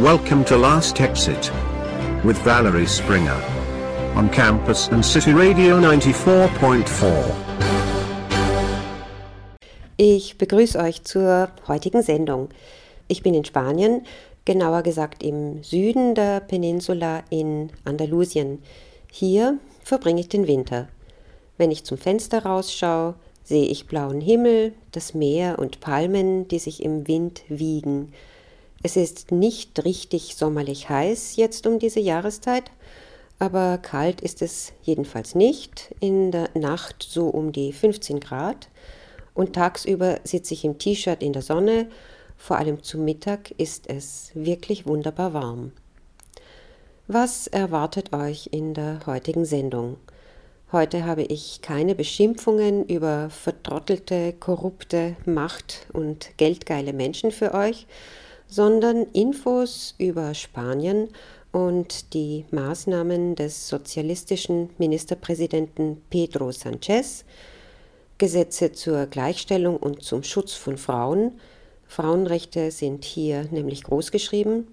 Welcome to Last Exit with Valerie Springer on campus and City Radio 94.4. Ich begrüße euch zur heutigen Sendung. Ich bin in Spanien, genauer gesagt im Süden der Peninsula in Andalusien. Hier verbringe ich den Winter. Wenn ich zum Fenster rausschaue, sehe ich blauen Himmel, das Meer und Palmen, die sich im Wind wiegen. Es ist nicht richtig sommerlich heiß jetzt um diese Jahreszeit, aber kalt ist es jedenfalls nicht. In der Nacht so um die 15 Grad und tagsüber sitze ich im T-Shirt in der Sonne. Vor allem zu Mittag ist es wirklich wunderbar warm. Was erwartet euch in der heutigen Sendung? Heute habe ich keine Beschimpfungen über vertrottelte, korrupte, macht- und geldgeile Menschen für euch, sondern Infos über Spanien und die Maßnahmen des sozialistischen Ministerpräsidenten Pedro Sánchez, Gesetze zur Gleichstellung und zum Schutz von Frauen. Frauenrechte sind hier nämlich großgeschrieben.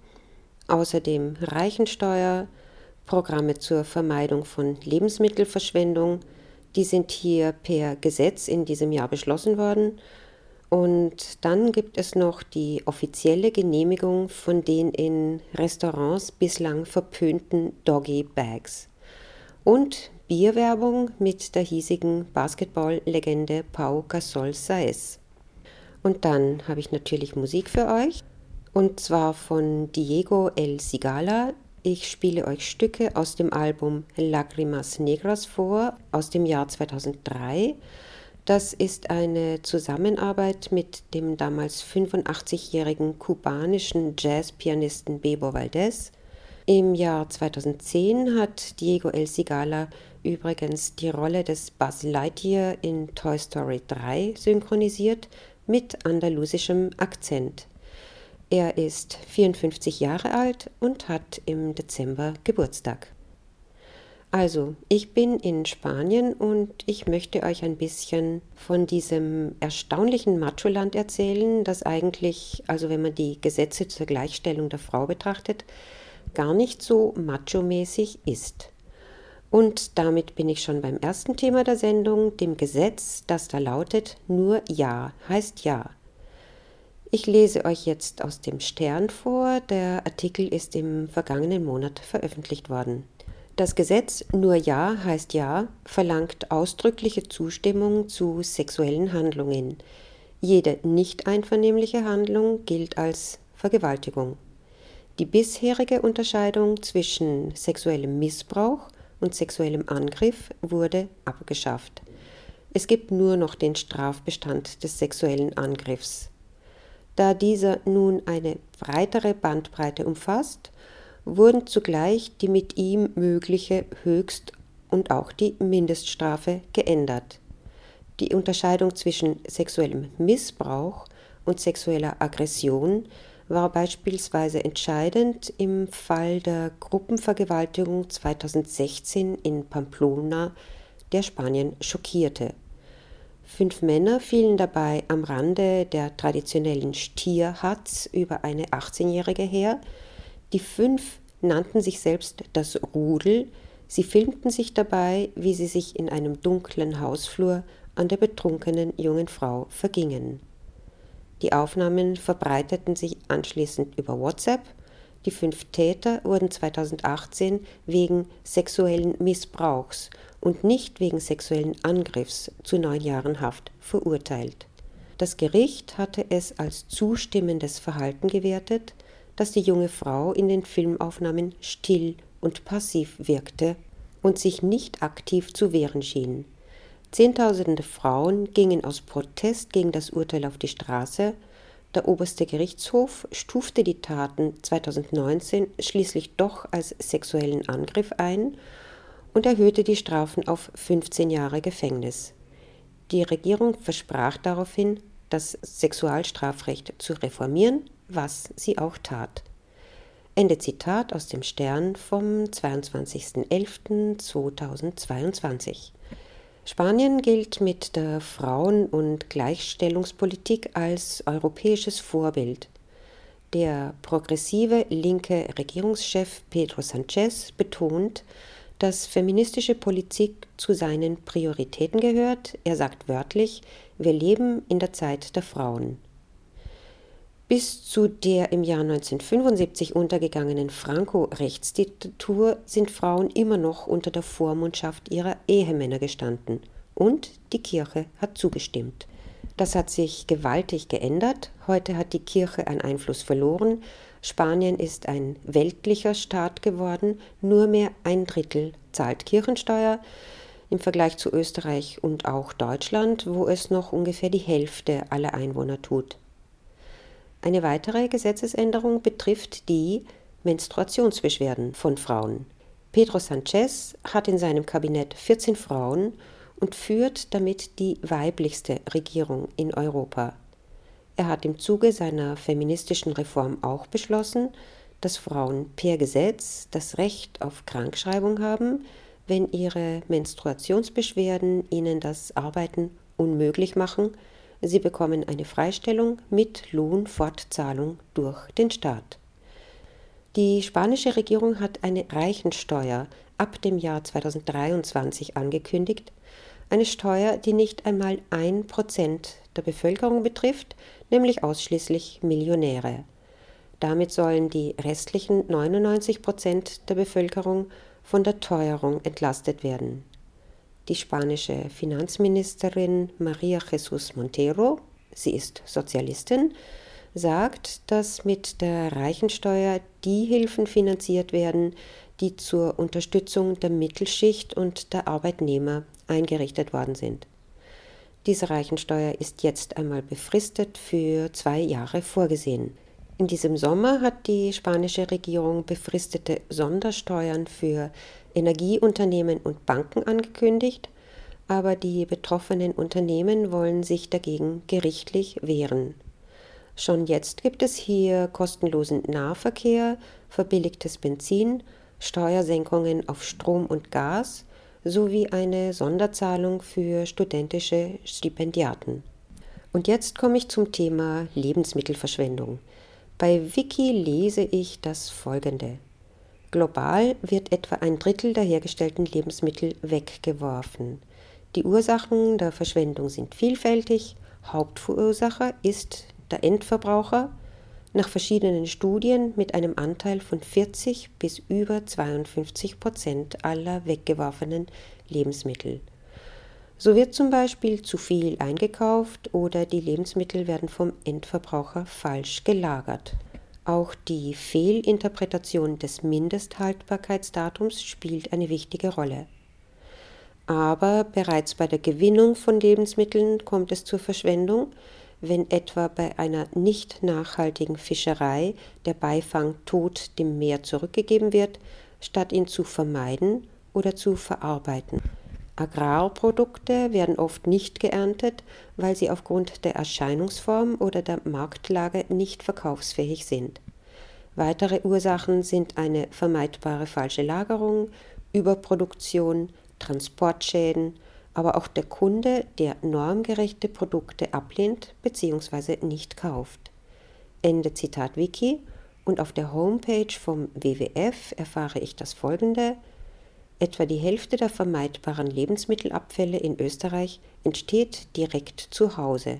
Außerdem Reichensteuer, Programme zur Vermeidung von Lebensmittelverschwendung, die sind hier per Gesetz in diesem Jahr beschlossen worden und dann gibt es noch die offizielle Genehmigung von den in Restaurants bislang verpönten Doggy Bags. Und Bierwerbung mit der hiesigen Basketball-Legende Pau Gasol Saez. Und dann habe ich natürlich Musik für euch. Und zwar von Diego El Sigala. Ich spiele euch Stücke aus dem Album Lágrimas Negras vor aus dem Jahr 2003. Das ist eine Zusammenarbeit mit dem damals 85-jährigen kubanischen Jazzpianisten Bebo Valdez. Im Jahr 2010 hat Diego El Sigala übrigens die Rolle des Buzz Lightyear in Toy Story 3 synchronisiert mit andalusischem Akzent. Er ist 54 Jahre alt und hat im Dezember Geburtstag. Also, ich bin in Spanien und ich möchte euch ein bisschen von diesem erstaunlichen Macho-Land erzählen, das eigentlich, also wenn man die Gesetze zur Gleichstellung der Frau betrachtet, gar nicht so macho-mäßig ist. Und damit bin ich schon beim ersten Thema der Sendung, dem Gesetz, das da lautet, nur Ja heißt Ja. Ich lese euch jetzt aus dem Stern vor, der Artikel ist im vergangenen Monat veröffentlicht worden. Das Gesetz Nur Ja heißt Ja verlangt ausdrückliche Zustimmung zu sexuellen Handlungen. Jede nicht einvernehmliche Handlung gilt als Vergewaltigung. Die bisherige Unterscheidung zwischen sexuellem Missbrauch und sexuellem Angriff wurde abgeschafft. Es gibt nur noch den Strafbestand des sexuellen Angriffs. Da dieser nun eine breitere Bandbreite umfasst, wurden zugleich die mit ihm mögliche Höchst- und auch die Mindeststrafe geändert. Die Unterscheidung zwischen sexuellem Missbrauch und sexueller Aggression war beispielsweise entscheidend im Fall der Gruppenvergewaltigung 2016 in Pamplona, der Spanien schockierte. Fünf Männer fielen dabei am Rande der traditionellen Stierhatz über eine 18-Jährige her, die fünf nannten sich selbst das Rudel. Sie filmten sich dabei, wie sie sich in einem dunklen Hausflur an der betrunkenen jungen Frau vergingen. Die Aufnahmen verbreiteten sich anschließend über WhatsApp. Die fünf Täter wurden 2018 wegen sexuellen Missbrauchs und nicht wegen sexuellen Angriffs zu neun Jahren Haft verurteilt. Das Gericht hatte es als zustimmendes Verhalten gewertet, dass die junge Frau in den Filmaufnahmen still und passiv wirkte und sich nicht aktiv zu wehren schien. Zehntausende Frauen gingen aus Protest gegen das Urteil auf die Straße. Der oberste Gerichtshof stufte die Taten 2019 schließlich doch als sexuellen Angriff ein und erhöhte die Strafen auf 15 Jahre Gefängnis. Die Regierung versprach daraufhin, das Sexualstrafrecht zu reformieren was sie auch tat. Ende Zitat aus dem Stern vom 22.11.2022. Spanien gilt mit der Frauen- und Gleichstellungspolitik als europäisches Vorbild. Der progressive linke Regierungschef Pedro Sanchez betont, dass feministische Politik zu seinen Prioritäten gehört. Er sagt wörtlich, wir leben in der Zeit der Frauen. Bis zu der im Jahr 1975 untergegangenen Franco-Rechtsdiktatur sind Frauen immer noch unter der Vormundschaft ihrer Ehemänner gestanden und die Kirche hat zugestimmt. Das hat sich gewaltig geändert. Heute hat die Kirche an Einfluss verloren. Spanien ist ein weltlicher Staat geworden. Nur mehr ein Drittel zahlt Kirchensteuer im Vergleich zu Österreich und auch Deutschland, wo es noch ungefähr die Hälfte aller Einwohner tut. Eine weitere Gesetzesänderung betrifft die Menstruationsbeschwerden von Frauen. Pedro Sanchez hat in seinem Kabinett 14 Frauen und führt damit die weiblichste Regierung in Europa. Er hat im Zuge seiner feministischen Reform auch beschlossen, dass Frauen per Gesetz das Recht auf Krankschreibung haben, wenn ihre Menstruationsbeschwerden ihnen das Arbeiten unmöglich machen Sie bekommen eine Freistellung mit Lohnfortzahlung durch den Staat. Die spanische Regierung hat eine Reichensteuer ab dem Jahr 2023 angekündigt, eine Steuer, die nicht einmal ein Prozent der Bevölkerung betrifft, nämlich ausschließlich Millionäre. Damit sollen die restlichen 99 Prozent der Bevölkerung von der Teuerung entlastet werden die spanische Finanzministerin Maria Jesús Montero, sie ist Sozialistin, sagt, dass mit der Reichensteuer die Hilfen finanziert werden, die zur Unterstützung der Mittelschicht und der Arbeitnehmer eingerichtet worden sind. Diese Reichensteuer ist jetzt einmal befristet für zwei Jahre vorgesehen. In diesem Sommer hat die spanische Regierung befristete Sondersteuern für Energieunternehmen und Banken angekündigt, aber die betroffenen Unternehmen wollen sich dagegen gerichtlich wehren. Schon jetzt gibt es hier kostenlosen Nahverkehr, verbilligtes Benzin, Steuersenkungen auf Strom und Gas sowie eine Sonderzahlung für studentische Stipendiaten. Und jetzt komme ich zum Thema Lebensmittelverschwendung. Bei Wiki lese ich das folgende. Global wird etwa ein Drittel der hergestellten Lebensmittel weggeworfen. Die Ursachen der Verschwendung sind vielfältig. Hauptverursacher ist der Endverbraucher, nach verschiedenen Studien mit einem Anteil von 40 bis über 52 Prozent aller weggeworfenen Lebensmittel. So wird zum Beispiel zu viel eingekauft oder die Lebensmittel werden vom Endverbraucher falsch gelagert. Auch die Fehlinterpretation des Mindesthaltbarkeitsdatums spielt eine wichtige Rolle. Aber bereits bei der Gewinnung von Lebensmitteln kommt es zur Verschwendung, wenn etwa bei einer nicht nachhaltigen Fischerei der Beifang tot dem Meer zurückgegeben wird, statt ihn zu vermeiden oder zu verarbeiten. Agrarprodukte werden oft nicht geerntet, weil sie aufgrund der Erscheinungsform oder der Marktlage nicht verkaufsfähig sind. Weitere Ursachen sind eine vermeidbare falsche Lagerung, Überproduktion, Transportschäden, aber auch der Kunde, der normgerechte Produkte ablehnt bzw. nicht kauft. Ende Zitat Wiki und auf der Homepage vom WWF erfahre ich das folgende Etwa die Hälfte der vermeidbaren Lebensmittelabfälle in Österreich entsteht direkt zu Hause.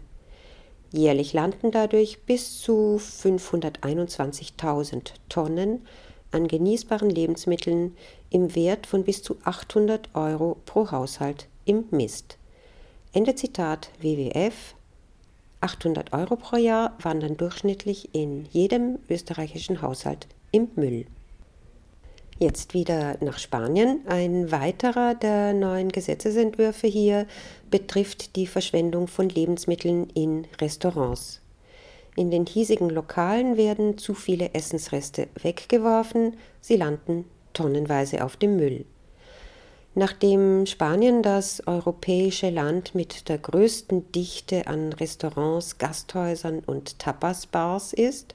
Jährlich landen dadurch bis zu 521.000 Tonnen an genießbaren Lebensmitteln im Wert von bis zu 800 Euro pro Haushalt im Mist. Ende Zitat WWF 800 Euro pro Jahr wandern durchschnittlich in jedem österreichischen Haushalt im Müll. Jetzt wieder nach Spanien. Ein weiterer der neuen Gesetzesentwürfe hier betrifft die Verschwendung von Lebensmitteln in Restaurants. In den hiesigen Lokalen werden zu viele Essensreste weggeworfen, sie landen tonnenweise auf dem Müll. Nachdem Spanien das europäische Land mit der größten Dichte an Restaurants, Gasthäusern und Tapasbars ist,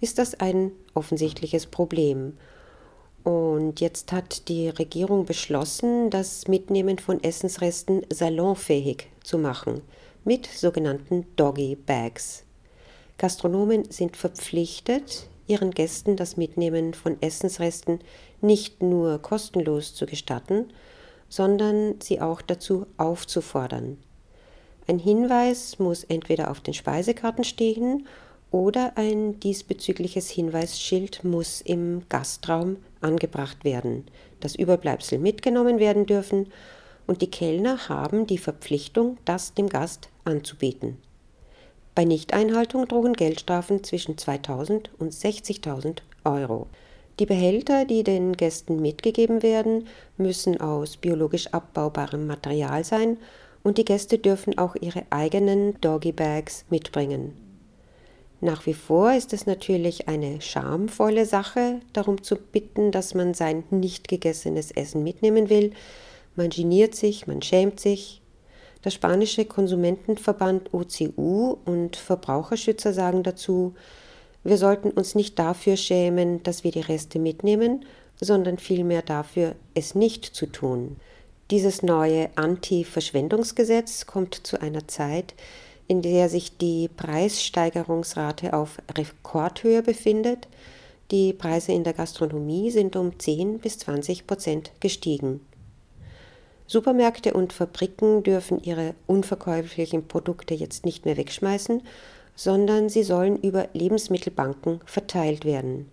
ist das ein offensichtliches Problem und jetzt hat die Regierung beschlossen, das Mitnehmen von Essensresten salonfähig zu machen mit sogenannten Doggy Bags. Gastronomen sind verpflichtet, ihren Gästen das Mitnehmen von Essensresten nicht nur kostenlos zu gestatten, sondern sie auch dazu aufzufordern. Ein Hinweis muss entweder auf den Speisekarten stehen oder ein diesbezügliches Hinweisschild muss im Gastraum angebracht werden, dass Überbleibsel mitgenommen werden dürfen und die Kellner haben die Verpflichtung, das dem Gast anzubieten. Bei Nichteinhaltung drohen Geldstrafen zwischen 2000 und 60.000 Euro. Die Behälter, die den Gästen mitgegeben werden, müssen aus biologisch abbaubarem Material sein und die Gäste dürfen auch ihre eigenen Doggy Bags mitbringen. Nach wie vor ist es natürlich eine schamvolle Sache, darum zu bitten, dass man sein nicht gegessenes Essen mitnehmen will. Man geniert sich, man schämt sich. Der spanische Konsumentenverband OCU und Verbraucherschützer sagen dazu, wir sollten uns nicht dafür schämen, dass wir die Reste mitnehmen, sondern vielmehr dafür, es nicht zu tun. Dieses neue Anti-Verschwendungsgesetz kommt zu einer Zeit, in der sich die Preissteigerungsrate auf Rekordhöhe befindet. Die Preise in der Gastronomie sind um 10 bis 20 Prozent gestiegen. Supermärkte und Fabriken dürfen ihre unverkäuflichen Produkte jetzt nicht mehr wegschmeißen, sondern sie sollen über Lebensmittelbanken verteilt werden.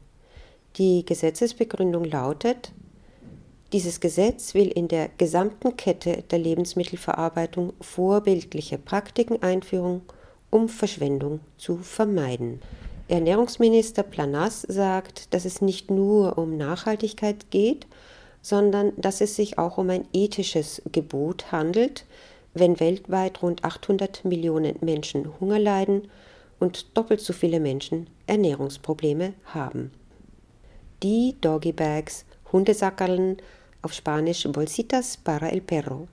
Die Gesetzesbegründung lautet, dieses Gesetz will in der gesamten Kette der Lebensmittelverarbeitung vorbildliche Praktiken einführen, um Verschwendung zu vermeiden. Ernährungsminister Planas sagt, dass es nicht nur um Nachhaltigkeit geht, sondern dass es sich auch um ein ethisches Gebot handelt, wenn weltweit rund 800 Millionen Menschen Hunger leiden und doppelt so viele Menschen Ernährungsprobleme haben. Die Doggy Bags, Hundesackerln, auf Spanisch Bolsitas para el perro.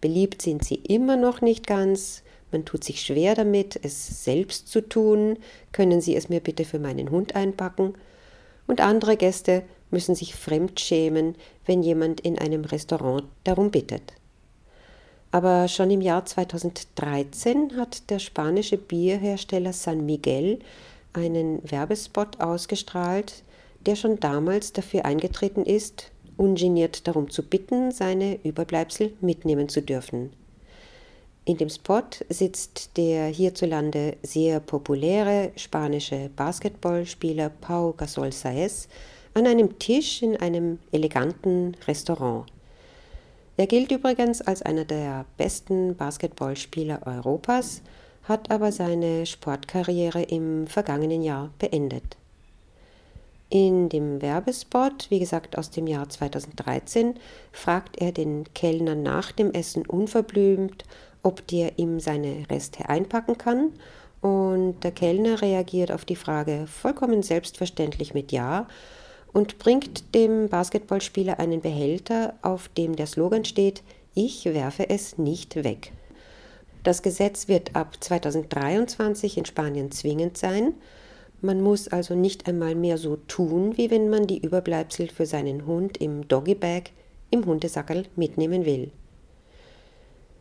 Beliebt sind sie immer noch nicht ganz. Man tut sich schwer damit, es selbst zu tun. Können Sie es mir bitte für meinen Hund einpacken? Und andere Gäste müssen sich fremd schämen, wenn jemand in einem Restaurant darum bittet. Aber schon im Jahr 2013 hat der spanische Bierhersteller San Miguel einen Werbespot ausgestrahlt, der schon damals dafür eingetreten ist, ungeniert darum zu bitten, seine Überbleibsel mitnehmen zu dürfen. In dem Spot sitzt der hierzulande sehr populäre spanische Basketballspieler Pau Gasol Saez an einem Tisch in einem eleganten Restaurant. Er gilt übrigens als einer der besten Basketballspieler Europas, hat aber seine Sportkarriere im vergangenen Jahr beendet. In dem Werbespot, wie gesagt aus dem Jahr 2013, fragt er den Kellner nach dem Essen unverblümt, ob der ihm seine Reste einpacken kann. Und der Kellner reagiert auf die Frage vollkommen selbstverständlich mit Ja und bringt dem Basketballspieler einen Behälter, auf dem der Slogan steht, ich werfe es nicht weg. Das Gesetz wird ab 2023 in Spanien zwingend sein man muss also nicht einmal mehr so tun, wie wenn man die Überbleibsel für seinen Hund im Doggybag im Hundesackerl mitnehmen will.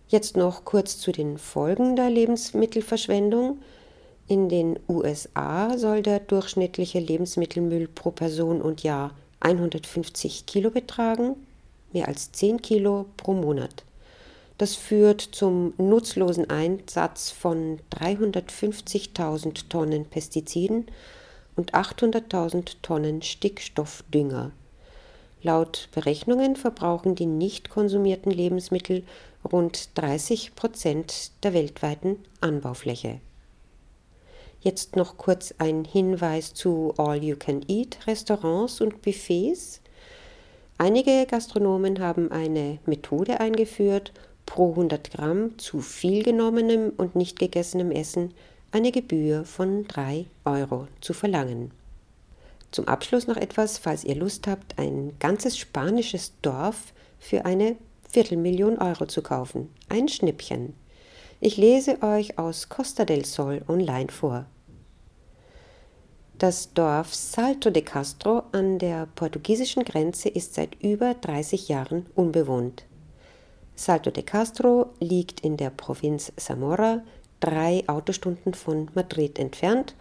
Jetzt noch kurz zu den Folgen der Lebensmittelverschwendung. In den USA soll der durchschnittliche Lebensmittelmüll pro Person und Jahr 150 Kilo betragen, mehr als 10 Kilo pro Monat. Das führt zum nutzlosen Einsatz von 350.000 Tonnen Pestiziden und 800.000 Tonnen Stickstoffdünger. Laut Berechnungen verbrauchen die nicht konsumierten Lebensmittel rund 30 Prozent der weltweiten Anbaufläche. Jetzt noch kurz ein Hinweis zu All-You-Can-Eat-Restaurants und Buffets. Einige Gastronomen haben eine Methode eingeführt, pro 100 Gramm zu viel genommenem und nicht gegessenem Essen eine Gebühr von 3 Euro zu verlangen. Zum Abschluss noch etwas, falls ihr Lust habt, ein ganzes spanisches Dorf für eine Viertelmillion Euro zu kaufen. Ein Schnippchen. Ich lese euch aus Costa del Sol online vor. Das Dorf Salto de Castro an der portugiesischen Grenze ist seit über 30 Jahren unbewohnt. Salto de Castro liegt in der Provinz Zamora, drei Autostunden von Madrid entfernt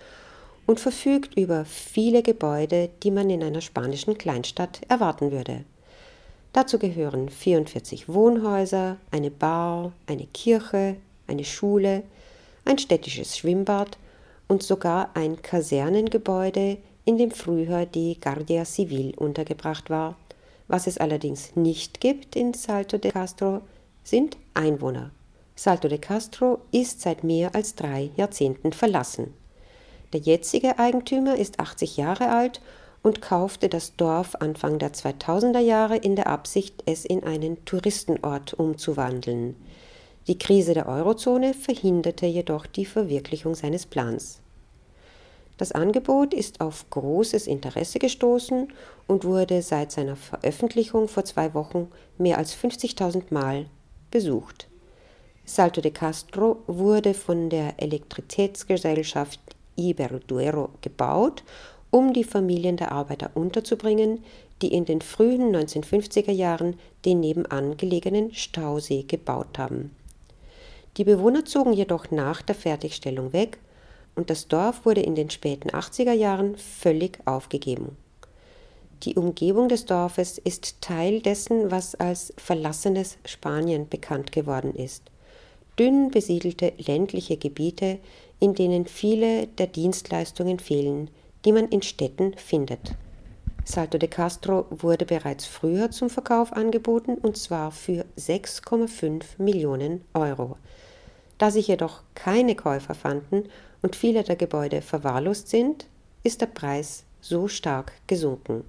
und verfügt über viele Gebäude, die man in einer spanischen Kleinstadt erwarten würde. Dazu gehören 44 Wohnhäuser, eine Bar, eine Kirche, eine Schule, ein städtisches Schwimmbad und sogar ein Kasernengebäude, in dem früher die Guardia Civil untergebracht war. Was es allerdings nicht gibt in Salto de Castro, sind Einwohner. Salto de Castro ist seit mehr als drei Jahrzehnten verlassen. Der jetzige Eigentümer ist 80 Jahre alt und kaufte das Dorf Anfang der 2000er Jahre in der Absicht, es in einen Touristenort umzuwandeln. Die Krise der Eurozone verhinderte jedoch die Verwirklichung seines Plans. Das Angebot ist auf großes Interesse gestoßen und wurde seit seiner Veröffentlichung vor zwei Wochen mehr als 50.000 Mal besucht. Salto de Castro wurde von der Elektrizitätsgesellschaft Iberduero gebaut, um die Familien der Arbeiter unterzubringen, die in den frühen 1950er Jahren den nebenan gelegenen Stausee gebaut haben. Die Bewohner zogen jedoch nach der Fertigstellung weg und das Dorf wurde in den späten 80er Jahren völlig aufgegeben. Die Umgebung des Dorfes ist Teil dessen, was als verlassenes Spanien bekannt geworden ist. Dünn besiedelte ländliche Gebiete, in denen viele der Dienstleistungen fehlen, die man in Städten findet. Salto de Castro wurde bereits früher zum Verkauf angeboten und zwar für 6,5 Millionen Euro. Da sich jedoch keine Käufer fanden und viele der Gebäude verwahrlost sind, ist der Preis so stark gesunken.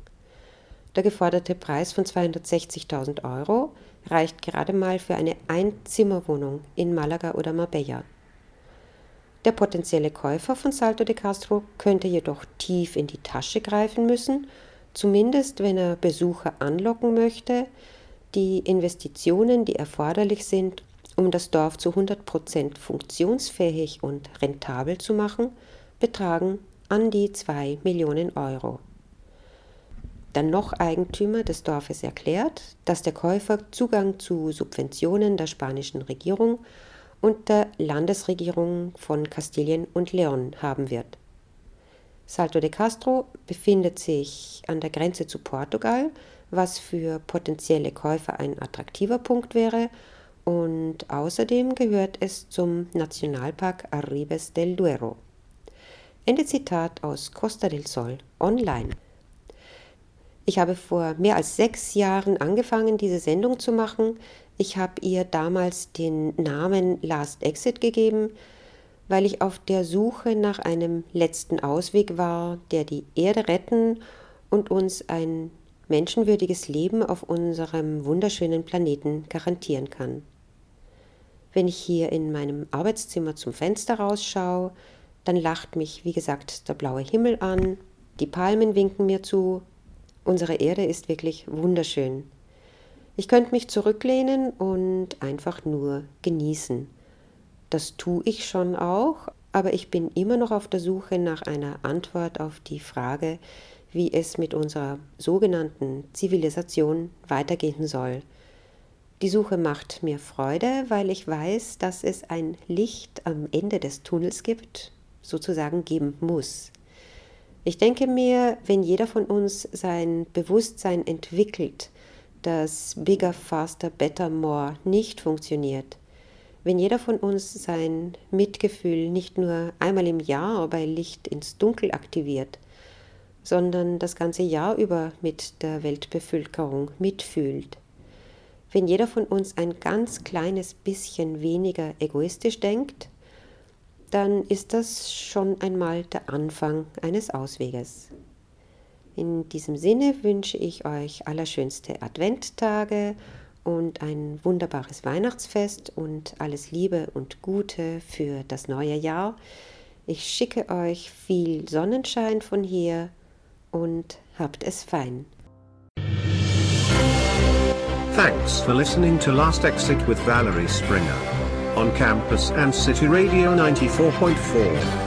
Der geforderte Preis von 260.000 Euro reicht gerade mal für eine Einzimmerwohnung in Malaga oder Marbella. Der potenzielle Käufer von Salto de Castro könnte jedoch tief in die Tasche greifen müssen, zumindest wenn er Besucher anlocken möchte. Die Investitionen, die erforderlich sind, um das Dorf zu 100% funktionsfähig und rentabel zu machen, betragen an die 2 Millionen Euro. Der Noch-Eigentümer des Dorfes erklärt, dass der Käufer Zugang zu Subventionen der spanischen Regierung und der Landesregierung von Kastilien und León haben wird. Salto de Castro befindet sich an der Grenze zu Portugal, was für potenzielle Käufer ein attraktiver Punkt wäre und außerdem gehört es zum Nationalpark Arribes del Duero. Ende Zitat aus Costa del Sol online. Ich habe vor mehr als sechs Jahren angefangen, diese Sendung zu machen. Ich habe ihr damals den Namen Last Exit gegeben, weil ich auf der Suche nach einem letzten Ausweg war, der die Erde retten und uns ein menschenwürdiges Leben auf unserem wunderschönen Planeten garantieren kann. Wenn ich hier in meinem Arbeitszimmer zum Fenster rausschaue, dann lacht mich, wie gesagt, der blaue Himmel an, die Palmen winken mir zu. Unsere Erde ist wirklich wunderschön. Ich könnte mich zurücklehnen und einfach nur genießen. Das tue ich schon auch, aber ich bin immer noch auf der Suche nach einer Antwort auf die Frage, wie es mit unserer sogenannten Zivilisation weitergehen soll. Die Suche macht mir Freude, weil ich weiß, dass es ein Licht am Ende des Tunnels gibt, sozusagen geben muss. Ich denke mir, wenn jeder von uns sein Bewusstsein entwickelt, dass Bigger, Faster, Better, More nicht funktioniert, wenn jeder von uns sein Mitgefühl nicht nur einmal im Jahr bei Licht ins Dunkel aktiviert, sondern das ganze Jahr über mit der Weltbevölkerung mitfühlt, wenn jeder von uns ein ganz kleines bisschen weniger egoistisch denkt, dann ist das schon einmal der Anfang eines Ausweges. In diesem Sinne wünsche ich euch allerschönste Adventtage und ein wunderbares Weihnachtsfest und alles Liebe und Gute für das neue Jahr. Ich schicke euch viel Sonnenschein von hier und habt es fein. Thanks for listening to Last Exit with Valerie Springer on campus and City Radio 94.4.